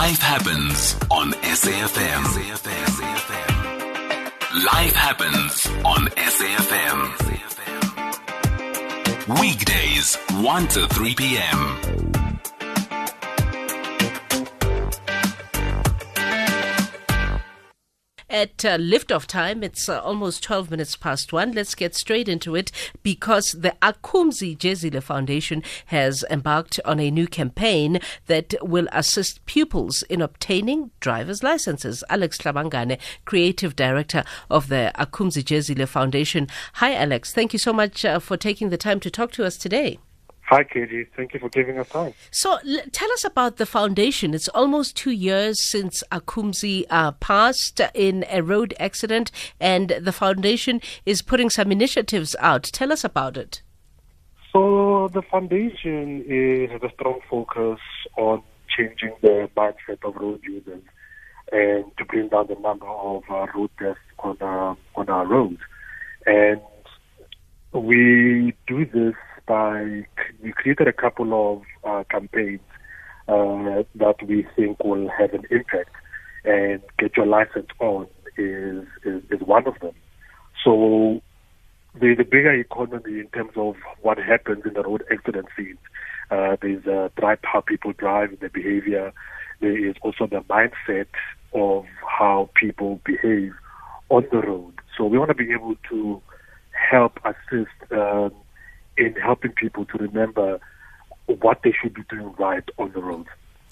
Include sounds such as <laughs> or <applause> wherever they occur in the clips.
Life happens on SAFM. Life happens on SAFM. Weekdays, 1 to 3 p.m. at uh, liftoff time. It's uh, almost 12 minutes past one. Let's get straight into it because the Akhumzi Jezile Foundation has embarked on a new campaign that will assist pupils in obtaining driver's licenses. Alex Hlabangane, creative director of the Akhumzi Jezile Foundation. Hi, Alex. Thank you so much uh, for taking the time to talk to us today. Hi, KG. Thank you for giving us time. So, l- tell us about the foundation. It's almost two years since Akhumzi uh, passed in a road accident, and the foundation is putting some initiatives out. Tell us about it. So, the foundation is, has a strong focus on changing the mindset of road users and to bring down the number of uh, road deaths on, uh, on our roads. And we do this by we created a couple of uh, campaigns uh, that we think will have an impact, and get your license on is is, is one of them. So The, a bigger economy in terms of what happens in the road accident scene. Uh, there's uh, drive how people drive, the behavior. There is also the mindset of how people behave on the road. So we want to be able to help assist um, in helping people to remember what they should be doing right on the road.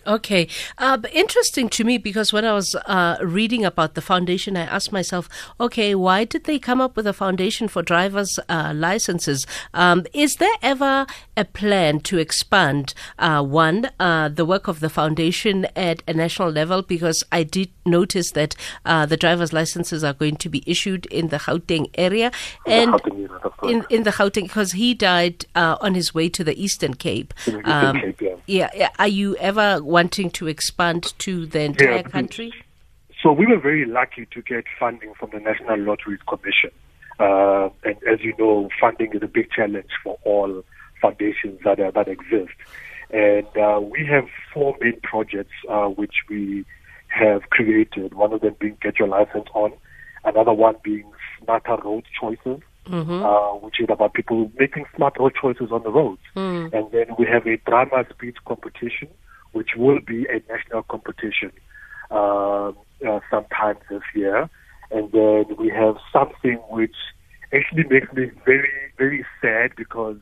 Okay. Uh, interesting to me because when I was uh, reading about the foundation, I asked myself, okay, why did they come up with a foundation for driver's uh, licenses? Um, is there ever a plan to expand, uh, one, uh, the work of the foundation at a national level? Because I did notice that uh, the driver's licenses are going to be issued in the Gauteng area. In and in, in the Gauteng, because he died on his way to the Eastern Cape. The Eastern um, Cape yeah. Yeah. Are you ever wanting to expand to the entire yeah, country? So we were very lucky to get funding from the National Lotteries Commission. Uh, and as you know, funding is a big challenge for all foundations that, uh, that exist. And uh, we have four main projects uh, which we have created, one of them being Get Your License On, another one being Smarter Road Choices, Mm-hmm. Uh, which is about people making smart road choices on the roads. Mm. And then we have a drama speech competition, which will be a national competition uh, uh, sometime this year. And then we have something which actually makes me very, very sad because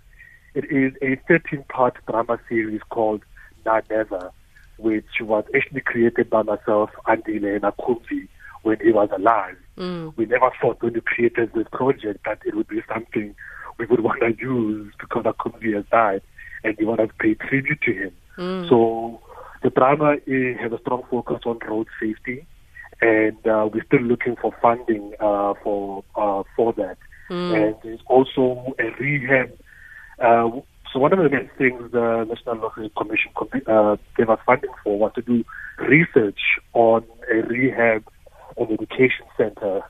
it is a 13 part drama series called Na Never, which was actually created by myself, Andile Nakumzi, when he was alive. Mm. We never thought when we created this project that it would be something we would want to use because Akhumzi has died and we want to pay tribute to him. Mm. So the drama is, has a strong focus on road safety, and uh, we're still looking for funding uh, for uh, for that. Mm. And there's also a rehab. Uh, so one of the main things the National Lottery Commission uh, gave us funding for was to do research on a rehab and education center,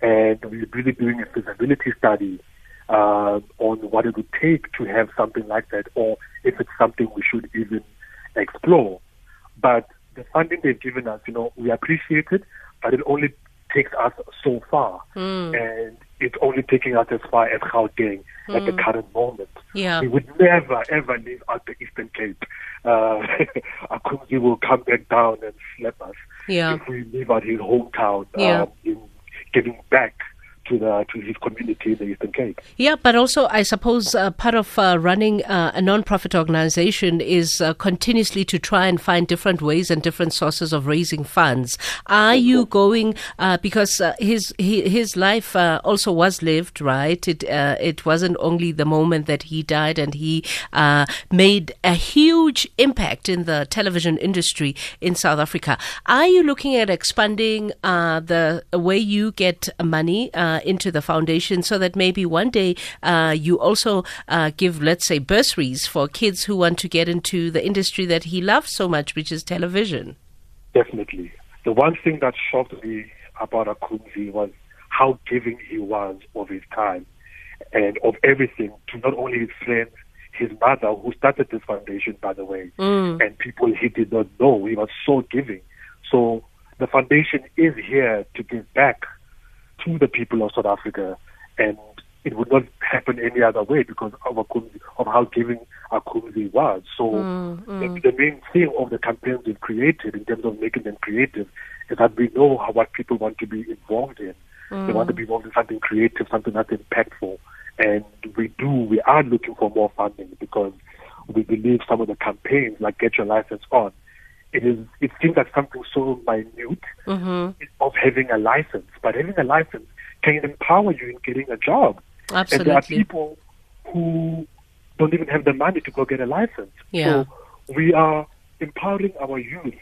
and we're really doing a feasibility study uh, on what it would take to have something like that, or if it's something we should even explore. But the funding they've given us, you know, we appreciate it, but it only takes us so far. Mm. And it's only taking us as far as Gauteng mm. at the hmm. current moment. Yeah. We would never, ever leave out the Eastern Cape. Uh, <laughs> Akhumzi will come back down and slap us yeah. if we leave out his hometown yeah. um, in giving back to the to his community in the Eastern Cape. Yeah, but also I suppose uh, part of uh, running uh, a non-profit organization is uh, continuously to try and find different ways and different sources of raising funds. Are you going uh, because uh, his his life also was lived, right? It it wasn't only the moment that he died, and he made a huge impact in the television industry in South Africa. Are you looking at expanding the way you get money? Uh, into the foundation so that maybe one day uh, you also uh, give, let's say, bursaries for kids who want to get into the industry that he loves so much, which is television? Definitely. The one thing that shocked me about Akhumzi was how giving he was of his time and of everything to not only his friends, his mother, who started this foundation, by the way, Mm. and people he did not know. He was so giving. So the foundation is here to give back to the people of South Africa, and it would not happen any other way because of, Akhumzi, of how giving Akhumzi was. So mm, The, mm. the main thing of the campaigns we've created in terms of making them creative is that we know how, what people want to be involved in. They want to be mm. involved in something creative, something that's impactful. And we do, we are looking for more funding because we believe some of the campaigns, like Get Your License On, it is it seems like something so minute mm-hmm. of having a license, but having a license can empower you in getting a job. Absolutely. And there are people who don't even have the money to go get a license. Yeah. So we are empowering our youth,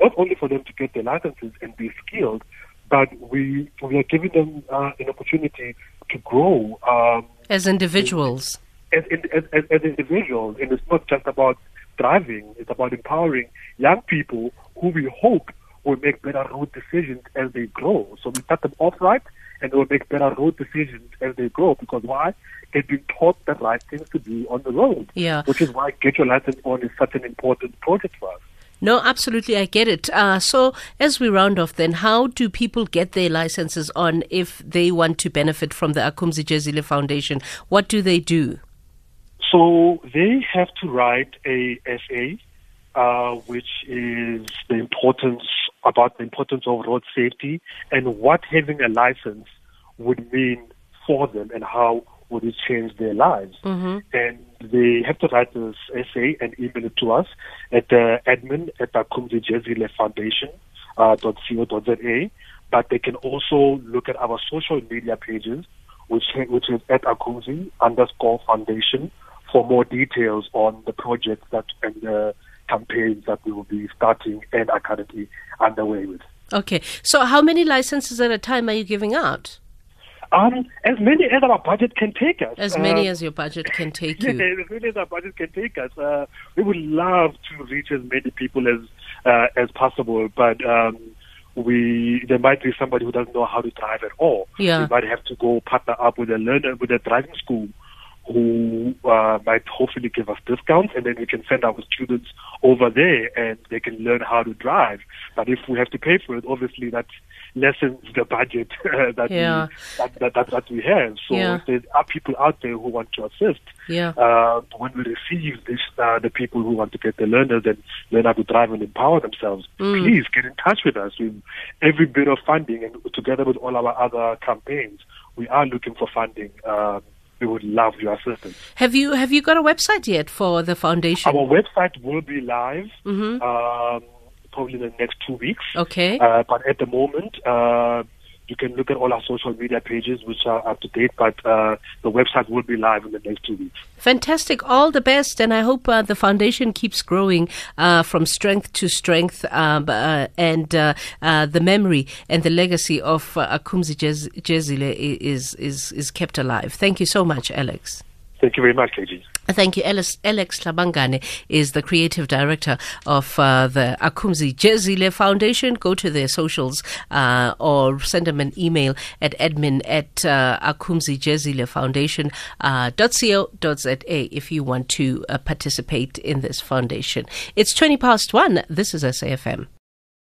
not only for them to get their licenses and be skilled, but we we are giving them uh, an opportunity to grow um, As individuals. as, as, as, as individuals. And it's not just about driving, it's about empowering young people who we hope will make better road decisions as they grow. So we start them off right and they will make better road decisions as they grow because why? They've been taught the right things to do on the road. Yeah. Which is why Get Your License On is such an important project for us. No, absolutely, I get it. Uh, so, as we round off, then, how do people get their licenses on if they want to benefit from the Akhumzi Jezile Foundation? What do they do? So they have to write a essay, uh, which is the importance about the importance of road safety and what having a license would mean for them and how would it change their lives. And they have to write this essay and email it to us at uh, admin at the Kumzi Jezile Foundation uh, co.za. But they can also look at our social media pages, which which is at Akhumzi underscore foundation for more details on the project that and the campaigns that we will be starting and are currently underway with. Okay, so how many licenses at a time are you giving out? Um, as many as our budget can take us. As many Uh, as your budget <laughs> can take Yeah, you. as many as our budget can take us. Uh, we would love to reach as many people as uh, as possible, but um, we there might be somebody who doesn't know how to drive at all. Yeah. We might have to go partner up with a learner with a driving school who uh, might hopefully give us discounts, and then we can send our students over there and they can learn how to drive. But if we have to pay for it, obviously that lessens the budget uh, <laughs> that, Yeah. we, that, that, that that we have. So Yeah. there are people out there who want to assist, Yeah. uh, when we receive this, uh, the people who want to get the learners and learn how to drive and empower themselves, Mm. please get in touch with us. We, every bit of funding, and together with all our other campaigns, we are looking for funding. Um, we would love your assistance. Have you have you got a website yet for the foundation? Our website will be live Mhm. um, probably in the next two weeks. Okay. Uh, but at the moment, uh, you can look at all our social media pages, which are up to date. But uh, the website will be live in the next two weeks. Fantastic. All the best. And I hope uh, the foundation keeps growing uh, from strength to strength um, uh, and uh, uh, the memory and the legacy of uh, Akhumzi Jez- Jezile is, is, is kept alive. Thank you so much, Alex. Thank you very much, KG. Thank you. Alex, Alex Hlabangane is the creative director of uh, the Akhumzi Jezile Foundation. Go to their socials uh, or send them an email at admin at uh, Akhumzi Jezile Foundation uh, if you want to uh, participate in this foundation. It's 20 past one. This is SAFM.